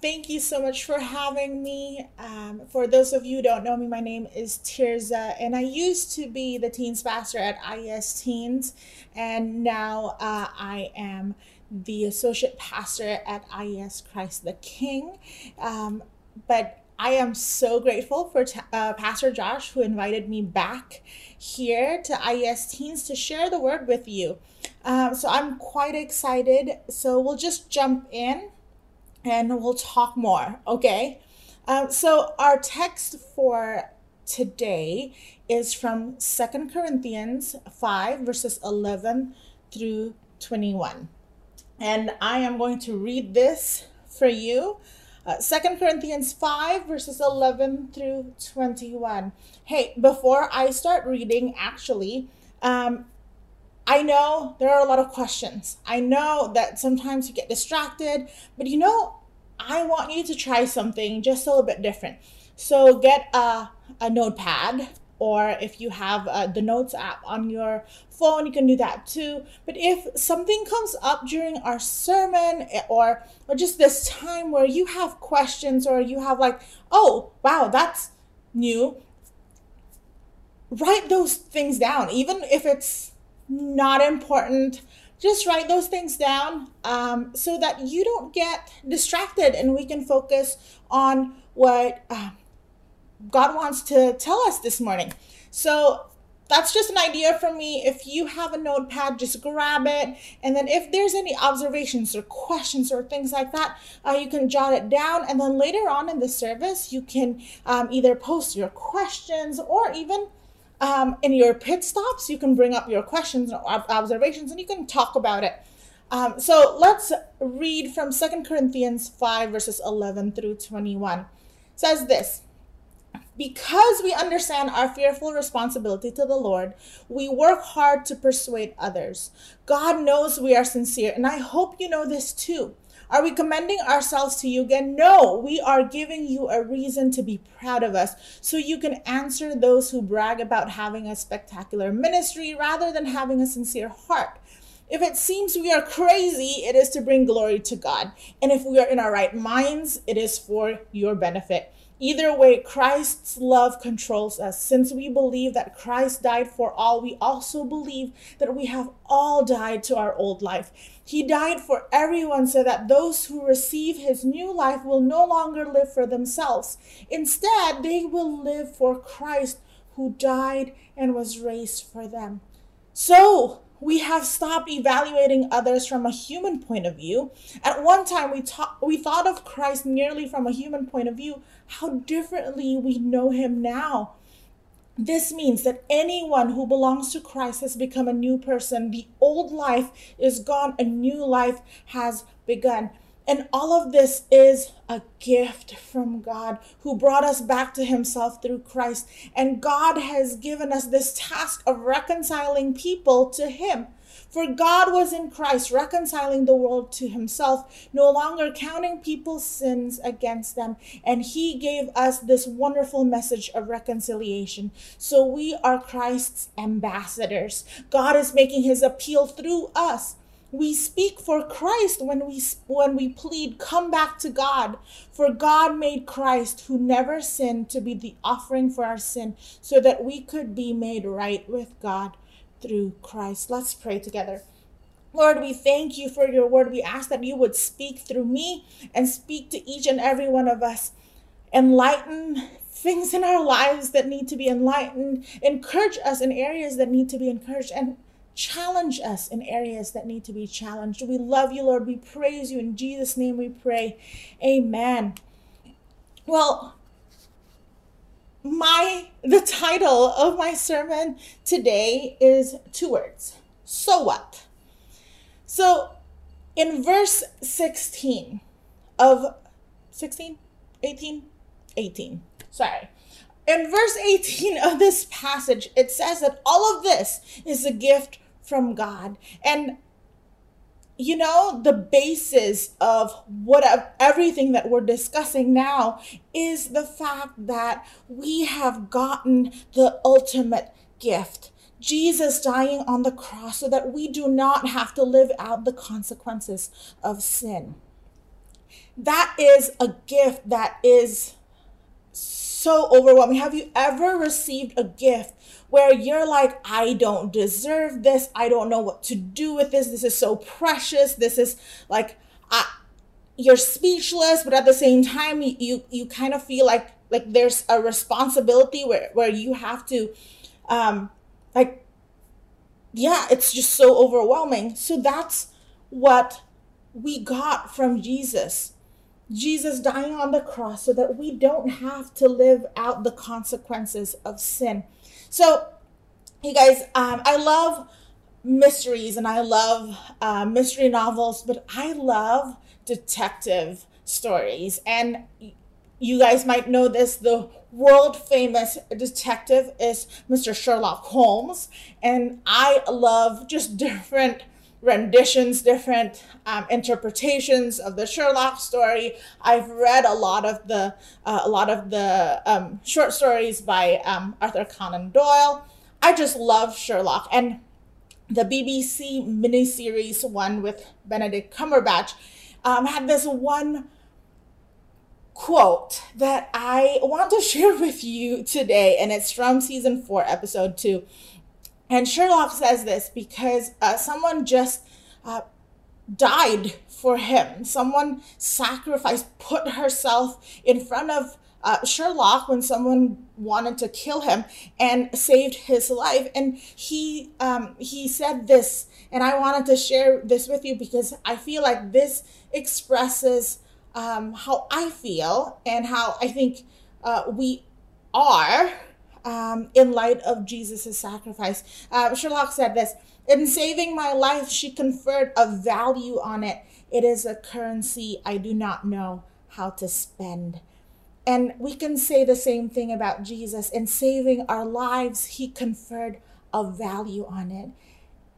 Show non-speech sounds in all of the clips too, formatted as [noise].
thank you so much for having me. Um, for those of you who don't know me, my name is Tirza, and I used to be the teens pastor at IES Teens, and now uh, I am the associate pastor at IES Christ the King. Um, but I am so grateful for uh, Pastor Josh who invited me back here to IES Teens to share the word with you. Um, so I'm quite excited. So we'll just jump in and we'll talk more, okay? Um, so our text for today is from Second Corinthians 5, verses 11 through 21. And I am going to read this for you. Uh, 2 Corinthians 5, verses 11 through 21. Hey, before I start reading, actually, um, I know there are a lot of questions. I know that sometimes you get distracted, but you know, I want you to try something just a little bit different. So get a, a notepad or if you have uh, the notes app on your phone you can do that too but if something comes up during our sermon eh, or or just this time where you have questions or you have like oh wow that's new write those things down even if it's not important just write those things down um, so that you don't get distracted and we can focus on what uh, God wants to tell us this morning. So that's just an idea for me. If you have a notepad, just grab it. And then if there's any observations or questions or things like that, uh, you can jot it down. And then later on in the service, you can um, either post your questions or even um, in your pit stops, you can bring up your questions or observations and you can talk about it. Um, so let's read from Second Corinthians 5, verses 11 through 21. It says this because we understand our fearful responsibility to the Lord, we work hard to persuade others. God knows we are sincere, and I hope you know this too. Are we commending ourselves to you again? No, we are giving you a reason to be proud of us so you can answer those who brag about having a spectacular ministry rather than having a sincere heart. If it seems we are crazy, it is to bring glory to God. And if we are in our right minds, it is for your benefit. Either way, Christ's love controls us. Since we believe that Christ died for all, we also believe that we have all died to our old life. He died for everyone so that those who receive his new life will no longer live for themselves. Instead, they will live for Christ who died and was raised for them. So, we have stopped evaluating others from a human point of view. At one time, we, ta- we thought of Christ merely from a human point of view. How differently we know him now. This means that anyone who belongs to Christ has become a new person. The old life is gone, a new life has begun. And all of this is a gift from God who brought us back to Himself through Christ. And God has given us this task of reconciling people to Him. For God was in Christ, reconciling the world to Himself, no longer counting people's sins against them. And He gave us this wonderful message of reconciliation. So we are Christ's ambassadors. God is making His appeal through us we speak for Christ when we when we plead come back to God for God made Christ who never sinned to be the offering for our sin so that we could be made right with God through Christ let's pray together Lord, we thank you for your word. We ask that you would speak through me and speak to each and every one of us. Enlighten things in our lives that need to be enlightened. Encourage us in areas that need to be encouraged. And Challenge us in areas that need to be challenged. We love you, Lord. We praise you. In Jesus' name we pray. Amen. Well, my the title of my sermon today is two words. So what? So in verse 16 of 16 18 18 sorry in verse 18 of this passage it says that all of this is a gift from God. And you know, the basis of what everything that we're discussing now is the fact that we have gotten the ultimate gift. Jesus dying on the cross so that we do not have to live out the consequences of sin. that is a gift that is so overwhelming. Have you ever received a gift where you're like, I don't deserve this. I don't know what to do with this. This is so precious. This is like, I, you're speechless, but at the same time, you, you, you kind of feel like, like there's a responsibility where, where you have to, um, like, yeah, it's just so overwhelming. So that's what we got from Jesus. Jesus dying on the cross so that we don't have to live out the consequences of sin. So, you guys, um, I love mysteries and I love uh, mystery novels, but I love detective stories. And you guys might know this the world famous detective is Mr. Sherlock Holmes. And I love just [laughs] different renditions, different um, interpretations of the Sherlock story. I've read a lot of the uh, a lot of the um, short stories by um, Arthur Conan Doyle. I just love Sherlock and the BBC miniseries one with Benedict Cumberbatch um, had this one quote that I want to [laughs] share with you today, and it's from season four, episode two. And Sherlock says this because uh, someone just uh, died for him. Someone sacrificed, put herself in front of uh, Sherlock when someone wanted to kill him and saved his life. And he um, he said this, and I wanted to share this with you because I feel like this expresses um, how I feel and how I think uh, we are um, in light of Jesus' sacrifice. Uh, Sherlock said this In saving my life, she conferred a value on it. It is a currency I do not know how to spend. And we can say the same thing about Jesus. In saving our lives, he conferred a value on it.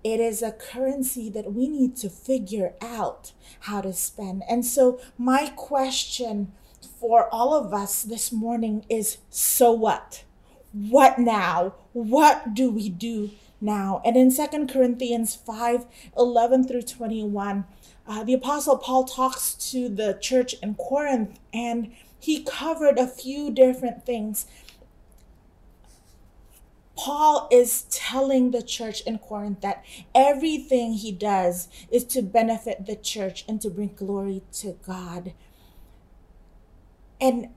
It is a currency that we need to figure out how to spend. And so, my question for all of us this morning is so what? What now? What do we do now? And in Second Corinthians 5 11 through 21, uh, the Apostle Paul talks to the church in Corinth and he covered a few different things. Paul is telling the church in Corinth that everything he does is to benefit the church and to bring glory to God. And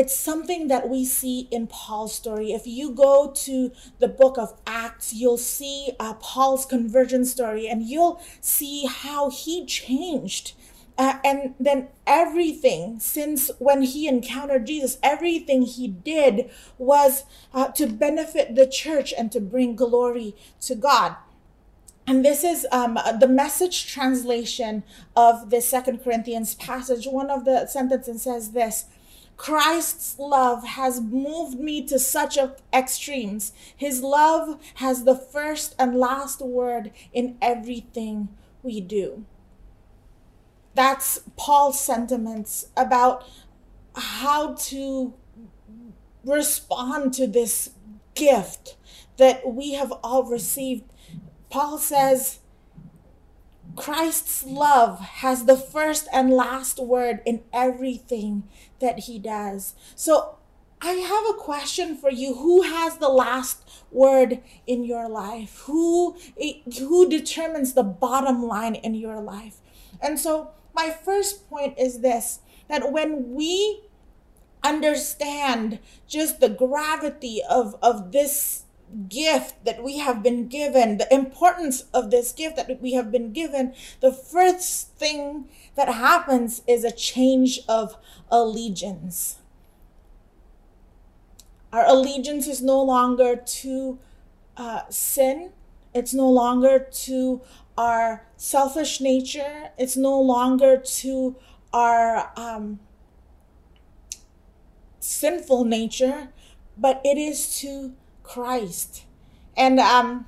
it's something that we see in Paul's story. If you go to the book of Acts, you'll see uh, Paul's conversion story and you'll see how he changed. Uh, and then everything since when he encountered Jesus, everything he did was uh, to benefit the church and to bring glory to God. And this is um, the message translation of the Second Corinthians passage. One of the sentences says this Christ's love has moved me to such extremes. His love has the first and last word in everything we do. That's Paul's sentiments about how to respond to this gift that we have all received. Paul says, Christ's love has the first and last word in everything that he does. So I have a question for you. Who has the last word in your life? Who who determines the bottom line in your life? And so my first point is this that when we understand just the gravity of of this gift that we have been given, the importance of this gift that we have been given, the first thing that happens is a change of allegiance. Our allegiance is no longer to uh, sin, it's no longer to our selfish nature, it's no longer to our um, sinful nature, but it is to Christ. And um,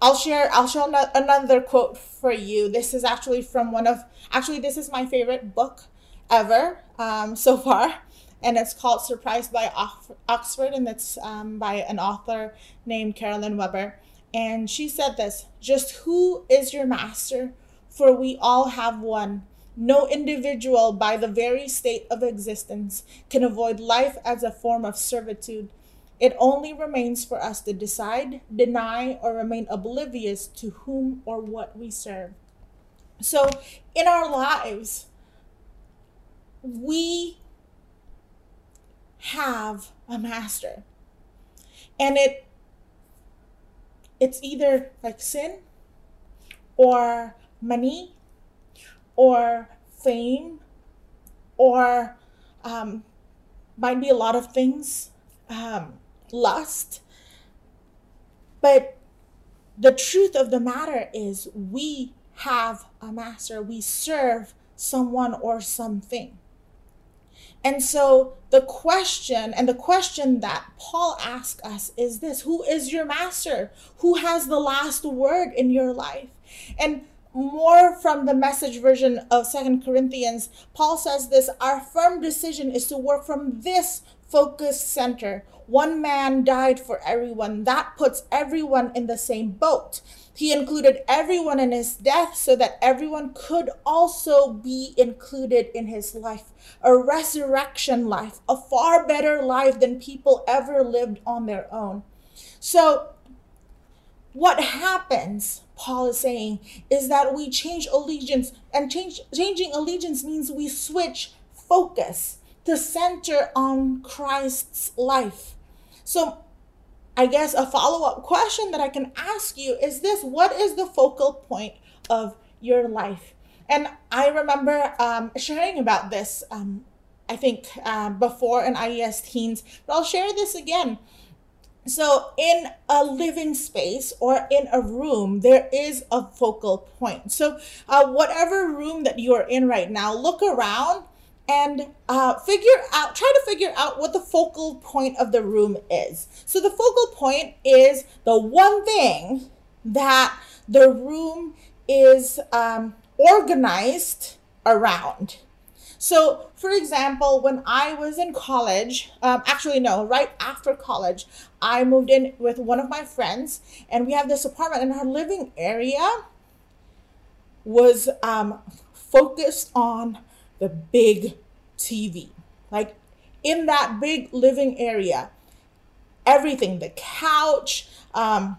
I'll share I'll share another quote for you. This is actually from one of actually this is my favorite book ever um, so far, and it's called Surprised by Oxford, and it's um, by an author named Carolyn Weber. And she said this: "Just who is your master? For we all have one. no individual, by the very state of existence, can avoid life as a form of servitude. It only remains for us to decide, deny, or remain oblivious to whom or what we serve. So, in our lives, we have a master. And it it's either like sin or money or fame or um, might be a lot of things um, lust but the truth of the matter is we have a master we serve someone or something and so the question, and the question that Paul asks us is this Who is your master? Who has the last word in your life? And more from the message version of Second Corinthians, Paul says this Our firm decision is to work from this focus center. One man died for everyone. That puts everyone in the same boat. He included everyone in his death so that everyone could also be included in his life. A resurrection life, a far better life than people ever lived on their own. So, what happens, Paul is saying, is that we change allegiance, and change, changing allegiance means we switch focus to center on Christ's life. So, I guess a follow up question that I can ask you is this What is the focal point of your life? And I remember um, sharing about this, um, I think, uh, before in IES Teens, but I'll share this again. So, in a living space or in a room, there is a focal point. So, uh, whatever room that you are in right now, look around and uh, figure out, try to figure out what the focal point of the room is. So the focal point is the one thing that the room is um, organized around. So, for example, when I was in college, um, actually, no, right after college, I moved in with one of my friends, and we have this apartment, and our living area was um, focused on the big TV. Like in that big living area, everything, the couch, um,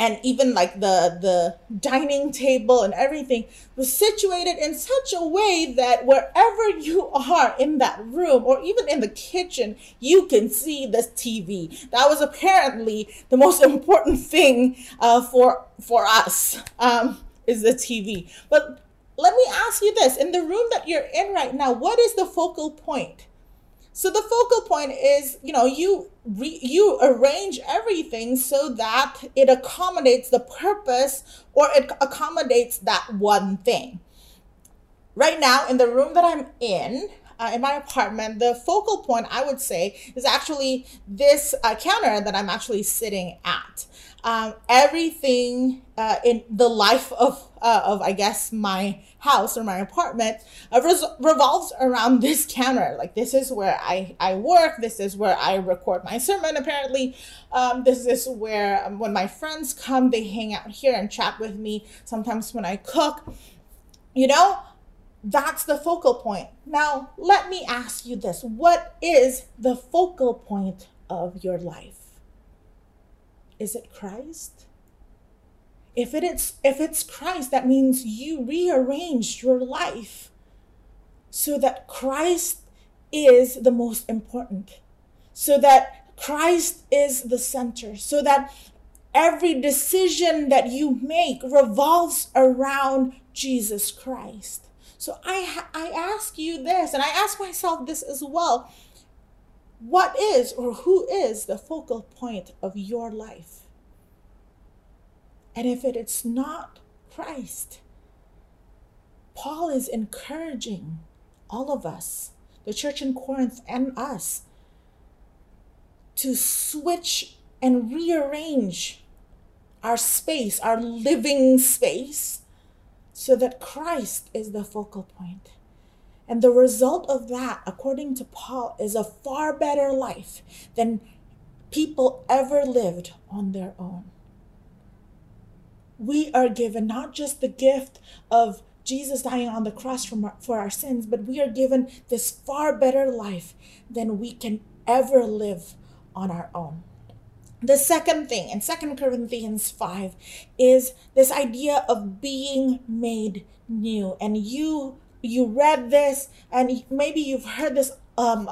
and even like the the dining table and everything was situated in such a way that wherever you are in that room or even in the kitchen you can see this tv that was apparently the most [laughs] important thing uh, for for us um, is the tv but let me ask you this in the room that you're in right now, what is the focal point? So the focal point is, you know, you re, you arrange everything so that it accommodates the purpose or it accommodates that one thing. Right now, in the room that I'm in, uh, in my apartment, the focal point I would say is actually this uh, counter that I'm actually sitting at um, everything uh, in the life of uh, of I guess my house or my apartment uh, res- revolves around [laughs] this counter. Like this is where I I work. This is where I record my sermon. Apparently, um, this is where um, when my friends come, they hang out here and chat with me. Sometimes when I cook, you know. That's the focal point. Now, let me ask you this. What is the focal point of your life? Is it Christ? If it is if it's Christ, that means you rearranged your life so that Christ is the most important. So that Christ is the center. So that every decision that you make revolves around Jesus Christ. So I I ask you this and I ask myself this as well what is or who is the focal point of your life? And if it is not Christ, Paul is encouraging all of us, the church in Corinth and us, to switch and rearrange our space, our living space, so that Christ is the focal point. And the result of that, according to Paul, is a far better life than people ever lived on their own. We are given not just the gift of Jesus dying on the cross from for our sins, but we are given this far better life than we can ever live on our own. The second thing in Second Corinthians 5 is this idea of being made new. And you you read this and maybe you've heard this um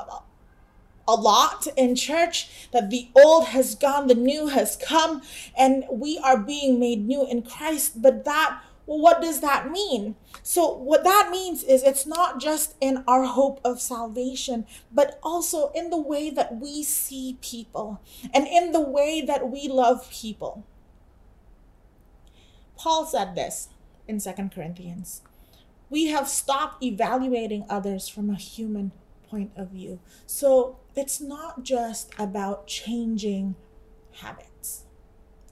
a lot in church that the old has gone, the new has come, and we are being made new in Christ. But that well, what does that mean? So, what that means is it's not just in our hope of salvation, but also in the way that we see people and in the way that we love people. Paul said this in Second Corinthians We have stopped evaluating others from a human point of view. So, it's not just about changing habits,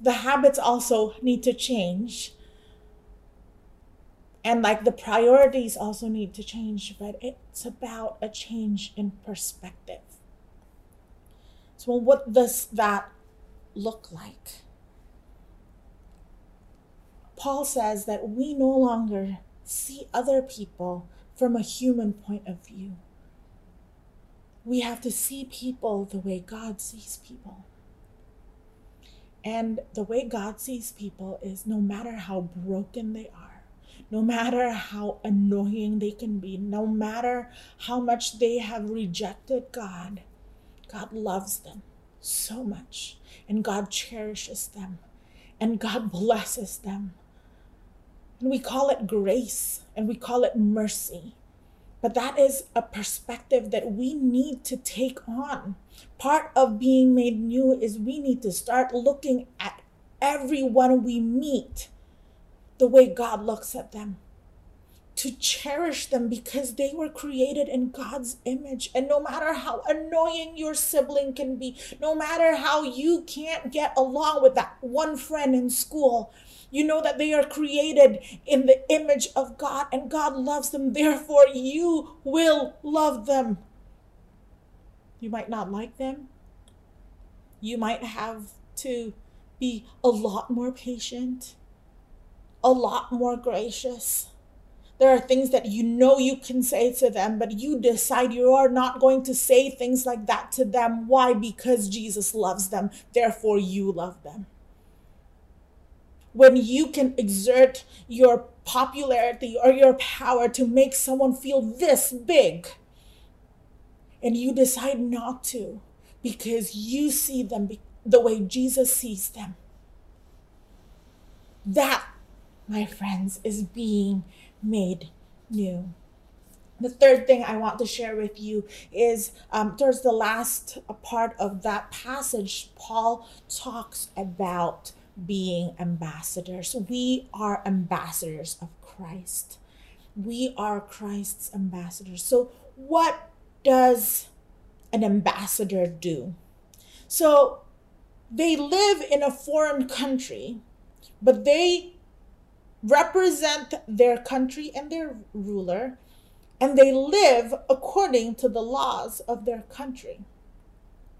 the habits also need to change. And like the priorities also need to change but it's about a change in perspective. So what does that look like? Paul says that we no longer see other people from a human point of view we have to see people the way god sees people and the way god sees people is no matter how broken they are no matter how annoying they can be, no matter how much they have rejected God, God loves them so much. And God cherishes them. And God blesses them. And we call it grace and we call it mercy. But that is a perspective that we need to take on. Part of being made new is we need to start looking at everyone we meet the way God looks at them. To cherish them because they were created in God's image. And no matter how annoying your sibling can be, no matter how you can't get along with that one friend in school, you know that they are created in the image of God and God loves them. Therefore, you will love them. You might not like them. You might have to be a lot more patient a lot more gracious. There are things that you know you can say to them, but you decide you are not going to say things like that to them. Why? Because Jesus loves them. Therefore, you love them. When you can exert your popularity or your power to make someone feel this big, and you decide not to because you see them the way Jesus sees them, that my friends, is being made new. The third thing I want to share with you is um, towards the last part of that passage, Paul talks about being ambassadors. We are ambassadors of Christ. We are Christ's ambassadors. So, what does an ambassador do? So, they live in a foreign country, but they represent their country and their ruler, and they live according to the laws of their country.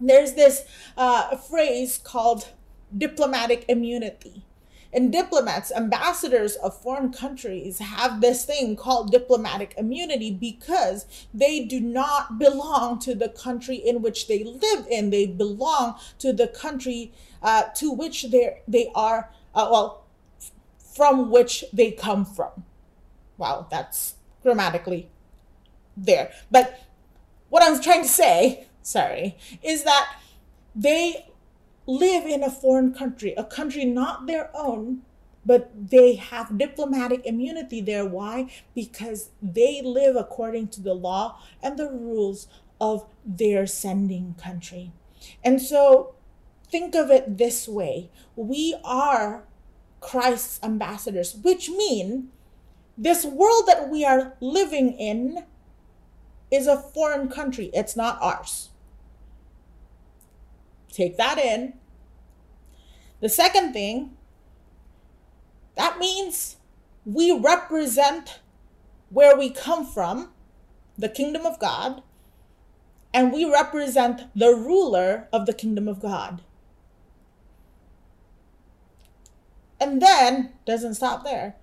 There's this uh, phrase called diplomatic immunity. And diplomats, ambassadors of foreign countries, have this thing called diplomatic immunity because they do not belong to the country in which they live in. They belong to the country uh, to which they they are uh, well from which they come from. Wow, that's grammatically there. But what I'm trying to say, sorry, is that they live in a foreign country, a country not their own, but they have diplomatic immunity there. Why? Because they live according to the law and the rules of their sending country. And so think of it this way we are Christ's ambassadors, which mean this world that we are living in is a foreign country. It's not ours. Take that in. The second thing, that means we represent where we come from, the kingdom of God, and we represent the ruler of the kingdom of God. And then doesn't stop there.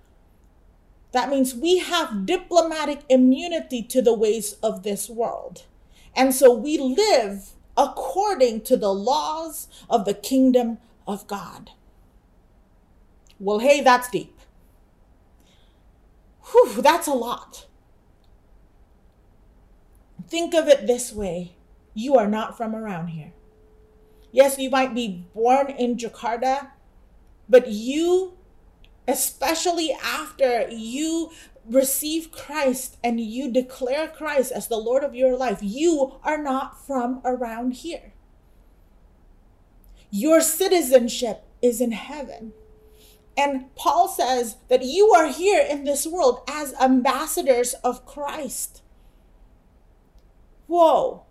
That means we have diplomatic immunity to the ways of this world. And so we live according to the laws of the kingdom of God. Well, hey, that's deep. Whew, that's a lot. Think of it this way you are not from around here. Yes, you might be born in Jakarta, but you, especially after you receive Christ and you declare Christ as the Lord of your life, you are not from around here. Your citizenship is in heaven. And Paul says that you are here in this world as ambassadors of Christ. Whoa.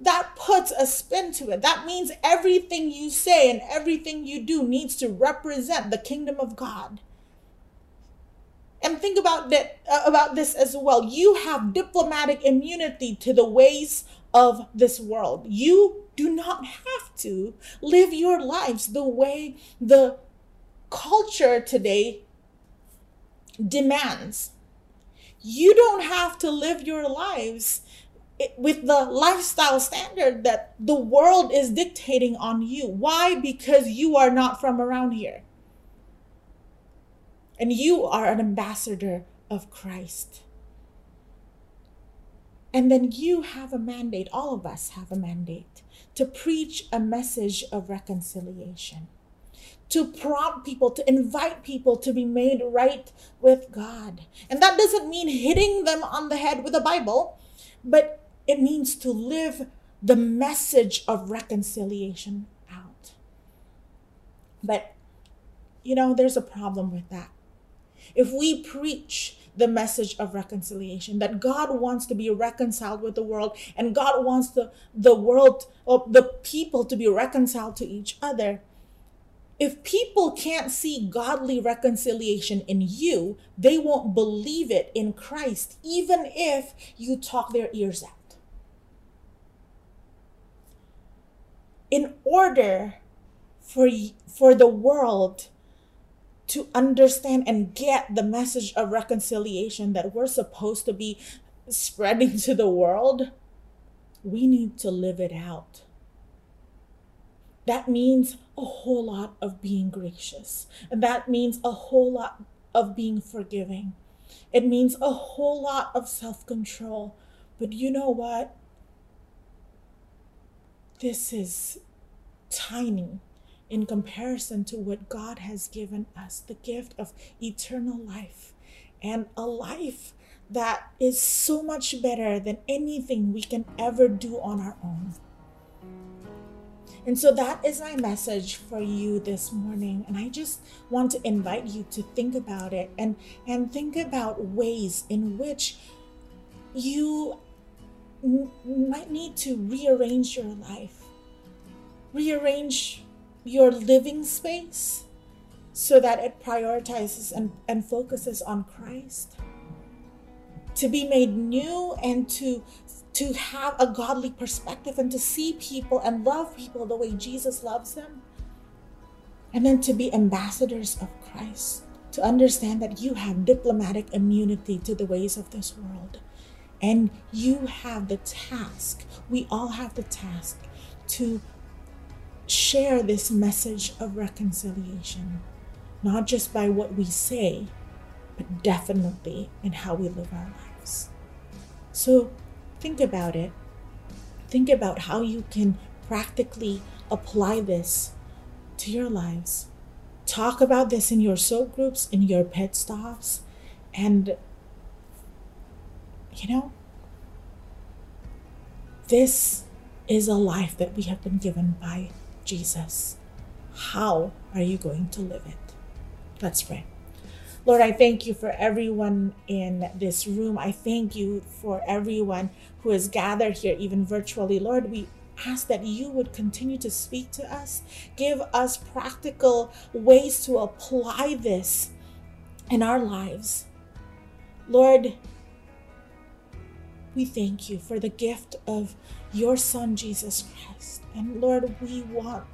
That puts a spin to it. That means everything you say and everything you do needs to represent the kingdom of God. And think about that uh, about this as well. You have diplomatic immunity to the ways of this world. You do not have to live your lives the way the culture today demands. You don't have to live your lives with the lifestyle standard that the world is dictating on you. Why? Because you are not from around here. And you are an ambassador of Christ. And then you have a mandate, all of us have a mandate, to preach a message of reconciliation, to prompt people, to invite people to be made right with God. And that doesn't mean hitting them on the head with a Bible, but it means to live the message of reconciliation out. But, you know, there's a problem with that. If we preach the message of reconciliation, that God wants to be reconciled with the world and God wants the, the world, or the people to be reconciled to each other, if people can't see godly reconciliation in you, they won't believe it in Christ, even if you talk their ears out. in order for for the world to understand and get the message of reconciliation that we're supposed to be spreading to the world, we need to live it out. That means a whole lot of being gracious. And that means a whole lot of being forgiving. It means a whole lot of self control. But you know what? this is tiny in comparison to what God has given us the gift of eternal life and a life that is so much better than anything we can ever do on our own. And so that is my message for you this morning. And I just want to invite you to think about it and, and think about ways in which you might need to rearrange your life, rearrange your living space so that it prioritizes and, and focuses on Christ. To be made new and to to have a godly perspective and to see people and love people the way Jesus loves them. And then to be ambassadors of Christ, to understand that you have diplomatic immunity to the ways of this world and you have the task, we all have the task to share this message of reconciliation, not just by what we say, but definitely in how we live our lives. So think about it. Think about how you can practically apply this to your lives. Talk about this in your soap groups, in your pit stops, and you know, this is a life that we have been given by Jesus. How are you going to live it? Let's pray. Lord, I thank you for everyone in this room. I thank you for everyone who is gathered here, even virtually. Lord, we ask that you would continue to speak to us, give us practical ways to apply this in our lives. Lord, we thank you for the gift of your Son, Jesus Christ. And Lord, we want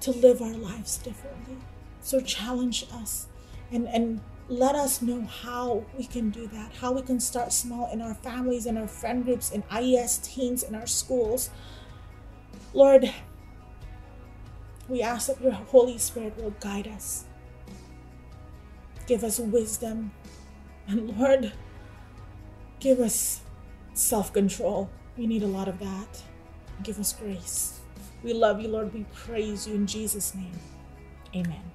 to live our lives differently. So challenge us and, and let us know how we can do that, how we can start small in our families, in our friend groups, in IES teens, in our schools. Lord, we ask that your Holy Spirit will guide us, give us wisdom, and Lord, give us self control. We need a lot of that. Give us grace. We love you, Lord. We praise you in Jesus' name. Amen.